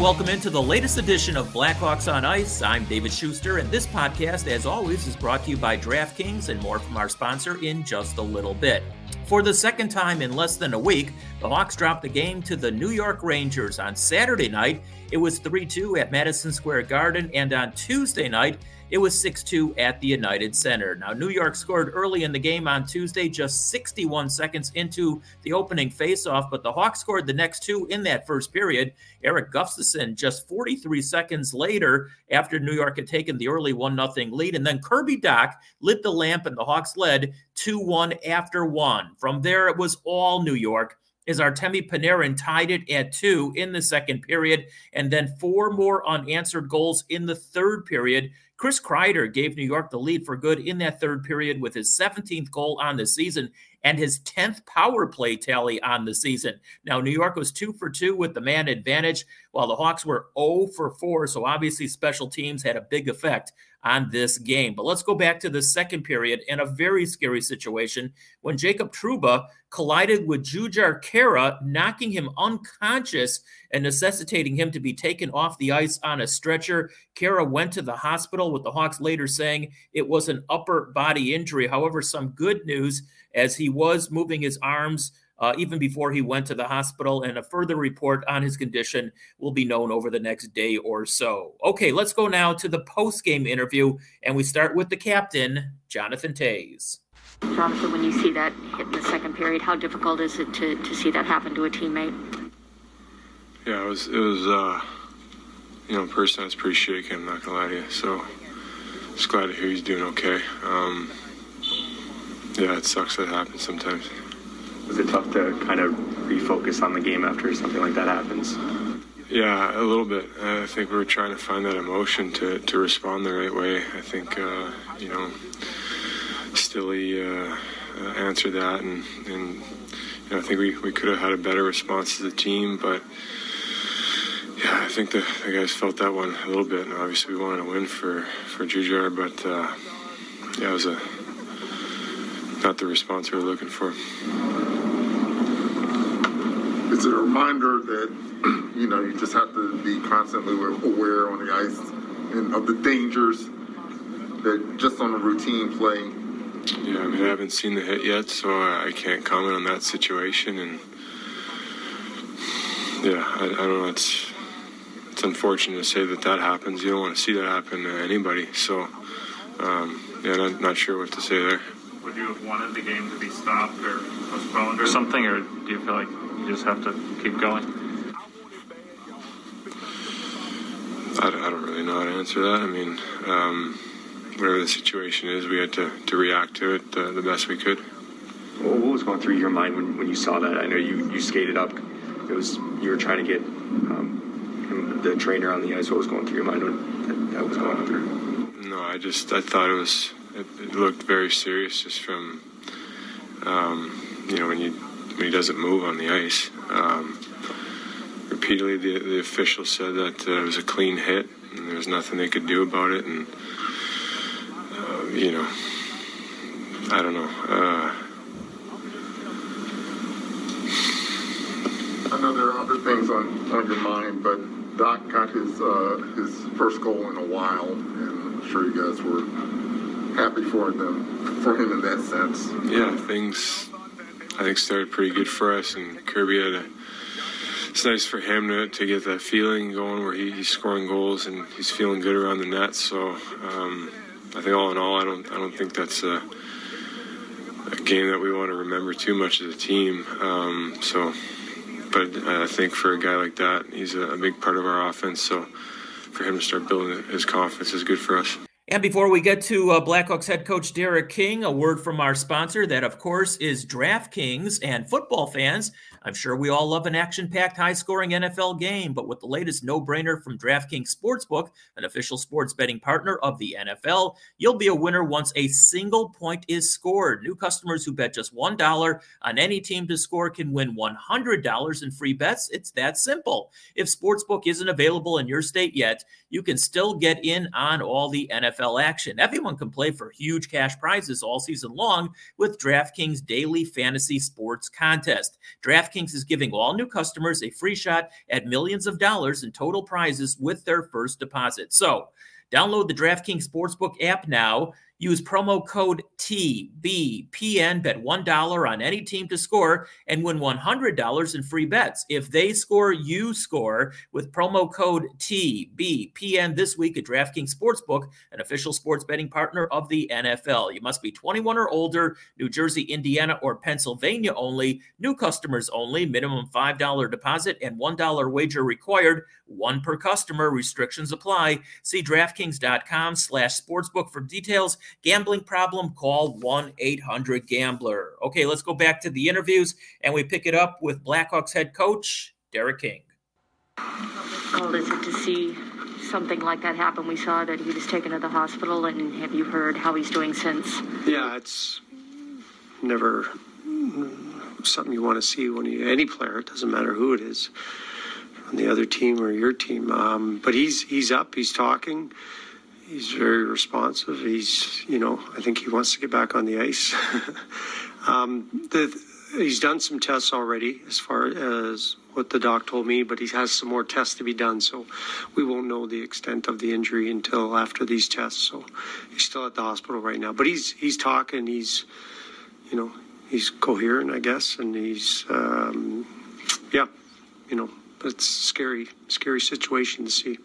Welcome into the latest edition of Blackhawks on Ice. I'm David Schuster, and this podcast, as always, is brought to you by DraftKings and more from our sponsor in just a little bit. For the second time in less than a week, the Hawks dropped the game to the New York Rangers on Saturday night. It was 3 2 at Madison Square Garden, and on Tuesday night, it was 6 2 at the United Center. Now, New York scored early in the game on Tuesday, just 61 seconds into the opening faceoff, but the Hawks scored the next two in that first period. Erik Gustafsson just 43 seconds later after New York had taken the early 1 0 lead. And then Kirby Dach lit the lamp, and the Hawks led 2 1 after one. From there, it was all New York as Artemi Panarin tied it at two in the second period, and then four more unanswered goals in the third period. Chris Kreider gave New York the lead for good in that third period with his 17th goal on the season and his 10th power play tally on the season. Now, New York was two for two with the man advantage, while the Hawks were 0 for 4. So obviously, special teams had a big effect on this game. But let's go back to the second period and a very scary situation when Jacob Trouba collided with Jujhar Khaira, knocking him unconscious and necessitating him to be taken off the ice on a stretcher. Khaira went to the hospital, with the Hawks later saying it was an upper body injury. However, some good news as he was moving his arms uh, even before he went to the hospital, and a further report on his condition will be known over the next day or so. Okay, let's go now to the post game interview, and we start with the captain, Jonathan Toews. Jonathan, when you see that hit in the second period, how difficult is it to, to see that happen to a teammate? Yeah, it was, it was, uh, you know, in person, I was pretty shaky, I'm not going to lie to you. So, just glad to hear he's doing okay. Um, yeah, it sucks that happens sometimes. Was it tough to kind of refocus on the game after something like that happens? Yeah, a little bit. I think we were trying to find that emotion to, to respond the right way. I think, uh, you know, Stilly uh, uh, answered that, and, and you know, I think we, we could have had a better response as a team, but yeah, I think the, the guys felt that one a little bit, and obviously we wanted to win for, for Jujhar, but uh, yeah, it was a not the response we were looking for. Is it a reminder that you know you just have to be constantly aware on the ice and of the dangers that just on a routine play? Yeah, I mean I haven't seen the hit yet, so I can't comment on that situation. And yeah, I, I don't know. It's it's unfortunate to say that that happens. You don't want to see that happen to anybody. So um, yeah, not, not sure what to say there would you have wanted the game to be stopped or postponed or something, or do you feel like you just have to keep going? I, I don't really know how to answer that. I mean, um, whatever the situation is, we had to, to react to it uh, the best we could. Well, what was going through your mind when, when you saw that? I know you, you skated up. It was you were trying to get um, him, the trainer on the ice. What was going through your mind when that, that was going through? No, I just I thought it was it, it looked very serious just from um, you know when you when he doesn't move on the ice. Um, repeatedly, the, the official said that uh, it was a clean hit and there was nothing they could do about it. And uh, you know, I don't know. Uh, I know there are other things on, on your mind, but Dach got his uh, his first goal in a while, and I'm sure you guys were happy for them, for him in that sense. Yeah, things I think started pretty good for us, and Kirby had a. It's nice for him to, to get that feeling going where he, he's scoring goals and he's feeling good around the net. So um, I think all in all, I don't I don't think that's a, a game that we want to remember too much as a team. Um, so, but I think for a guy like that, he's a, a big part of our offense. So for him to start building his confidence is good for us. And before we get to uh, Blackhawks head coach Derek King, a word from our sponsor that, of course, is DraftKings and football fans. I'm sure we all love an action packed, high scoring NFL game, but with the latest no brainer from DraftKings Sportsbook, an official sports betting partner of the NFL, you'll be a winner once a single point is scored. New customers who bet just $1 on any team to score can win $100 in free bets. It's that simple. If Sportsbook isn't available in your state yet, you can still get in on all the NFL action. Everyone can play for huge cash prizes all season long with DraftKings Daily Fantasy Sports Contest. Draft DraftKings is giving all new customers a free shot at millions of dollars in total prizes with their first deposit. So, download the DraftKings Sportsbook app now Use promo code TBPN, bet $1 on any team to score, and win $100 in free bets. If they score, you score with promo code TBPN this week at DraftKings Sportsbook, an official sports betting partner of the NFL. You must be 21 or older, New Jersey, Indiana, or Pennsylvania only, new customers only, minimum $5 deposit and $1 wager required, one per customer. Restrictions apply. See DraftKings.com slash sportsbook for details. Gambling problem? Call 1 800 Gambler. Okay, let's go back to the interviews and we pick it up with Blackhawks head coach Derek King. Well, is it to see something like that happen? We saw that he was taken to the hospital, and have you heard how he's doing since? Yeah, it's never something you want to see when you any player. It doesn't matter who it is on the other team or your team. Um, but he's he's up. He's talking he's very responsive. He's, you know, I think he wants to get back on the ice. um, the, he's done some tests already, as far as what the doc told me, but he has some more tests to be done. So we won't know the extent of the injury until after these tests. So he's still at the hospital right now, but he's he's talking. He's, you know, he's coherent, I guess, and he's, um, yeah, you know, it's scary, scary situation to see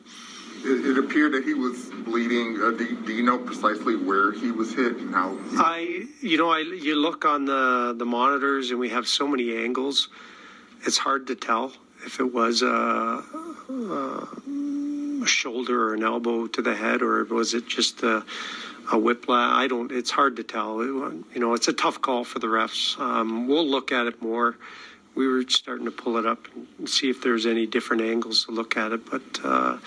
it, it appeared that he was bleeding. Uh, do, do, you know precisely where he was hit and how? I, you know, I you look on the the monitors and we have so many angles. It's hard to tell if it was a, a, a shoulder or an elbow to the head, or was it just a, a whiplash. I don't. It's hard to tell. It, you know, it's a tough call for the refs. Um, we'll look at it more. We were starting to pull it up and see if there's any different angles to look at it, but. Uh,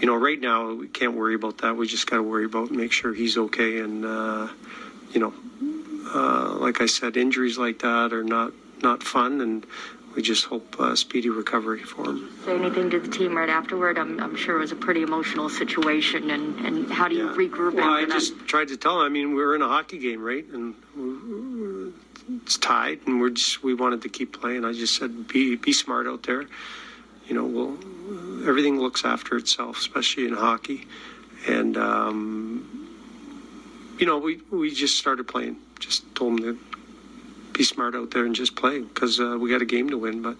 you know, right now we can't worry about that. We just got to worry about make sure he's okay. And uh, you know, uh, like I said, injuries like that are not not fun, and we just hope uh, speedy recovery for him. Say anything to the team right afterward? I'm, I'm sure it was a pretty emotional situation, and, and how do you yeah. regroup? Well, I that? just tried to tell him. I mean, we were in a hockey game, right, and it's tied, and we're just we wanted to keep playing. I just said, be be smart out there. You know, we'll everything looks after itself, especially in hockey. And um, you know, we we just started playing. Just told them to be smart out there and just play because uh, we got a game to win. But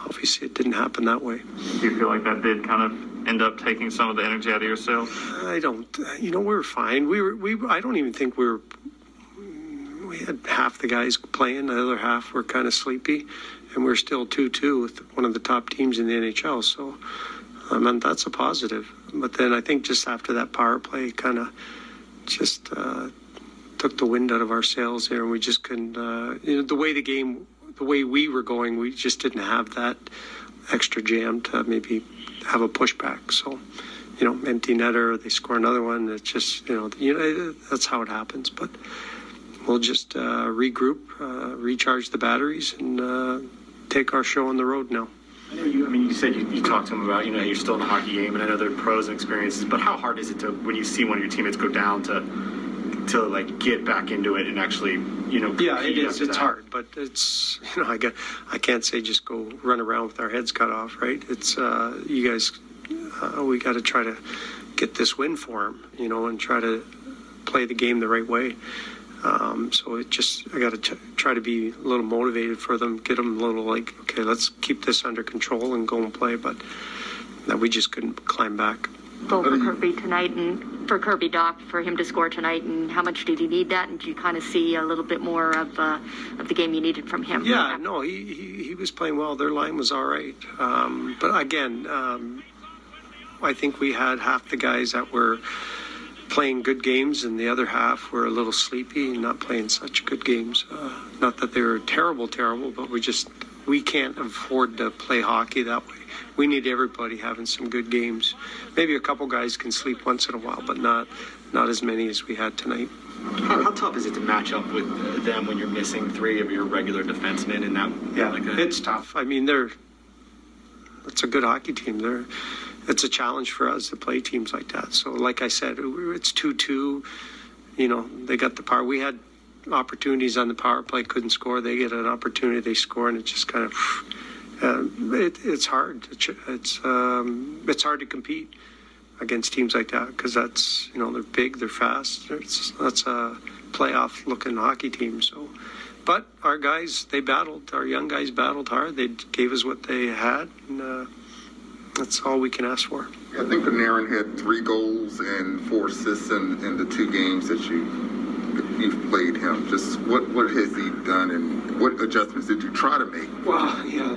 obviously, it didn't happen that way. Do you feel like that did kind of end up taking some of the energy out of yourself? I don't. You know, we were fine. We were. We. I don't even think we were. We had half the guys playing. The other half were kind of sleepy and we're still 2 2 with one of the top teams in the NHL. So, I mean, that's a positive. But then I think just after that power play, kind of just uh, took the wind out of our sails there, and we just couldn't, uh, you know, the way the game, the way we were going, we just didn't have that extra jam to maybe have a pushback. So, you know, empty netter, they score another one. It's just, you know, you know, that's how it happens. But we'll just uh, regroup, uh, recharge the batteries, and uh, take our show on the road now. I know you. I mean, you said you, you talked to him about you know you're still in the hockey game, and I know there are pros and experiences. But how hard is it to when you see one of your teammates go down to to like get back into it and actually you know yeah it is it's that. hard but it's you know i get i can't say just go run around with our heads cut off right it's uh you guys uh, we got to try to get this win for him, you know and try to play the game the right way um, so it just I got to try to be a little motivated for them, get them a little like, okay, let's keep this under control and go and play. But that we just couldn't climb back. Goal for Kirby tonight, and for Kirby Dach, for him to score tonight, and how much did he need that? And did you kind of see a little bit more of uh, of the game you needed from him? Yeah, no, he, he, he was playing well. Their line was all right, um, but again, um, I think we had half the guys that were playing good games, and the other half were a little sleepy and not playing such good games. Uh, not that they were terrible, terrible, but we just we can't afford to play hockey that way. We need everybody having some good games. Maybe a couple guys can sleep once in a while, but not not as many as we had tonight. How, how tough is it to match up with them when you're missing three of your regular defensemen? And that yeah, like it's tough. I mean, they're it's a good hockey team. They're it's a challenge for us to play teams like that. So, like I said, it's two two. You know, they got the power. We had opportunities on the power play, couldn't score. They get an opportunity, they score, and it just kind of uh, it, it's hard. It's um, it's hard to compete against teams like that because that's you know they're big, they're fast. It's, that's a playoff looking hockey team. So, but our guys they battled. Our young guys battled hard. They gave us what they had, and uh, that's all we can ask for. I think Panarin had three goals and four assists in, in the two games that you you've played him. Just what what has he done, and what adjustments did you try to make? Well, yeah.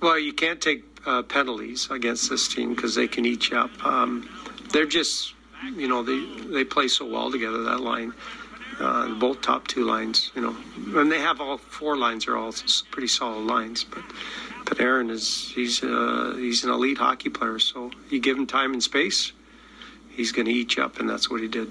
Well, you can't take uh, penalties against this team because they can eat you up. Um, they're just, you know, they they play so well together. That line, uh, both top two lines, you know, and they have all four lines are all pretty solid lines. But Panarin is he's uh, he's an elite hockey player. So you give him time and space, he's going to eat you up, and that's what he did.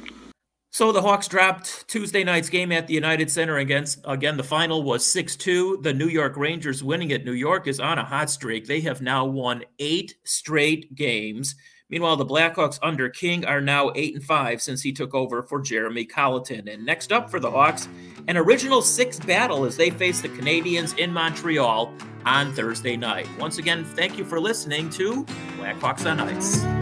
So the Hawks dropped Tuesday night's game at the United Center against again the final was 6-2. The New York Rangers winning at New York is on a hot streak. They have now won 8 straight games. Meanwhile, the Blackhawks under King are now 8 and 5 since he took over for Jeremy Colliton. And next up for the Hawks, an original 6 battle as they face the Canadiens in Montreal on Thursday night. Once again, thank you for listening to Blackhawks on Ice.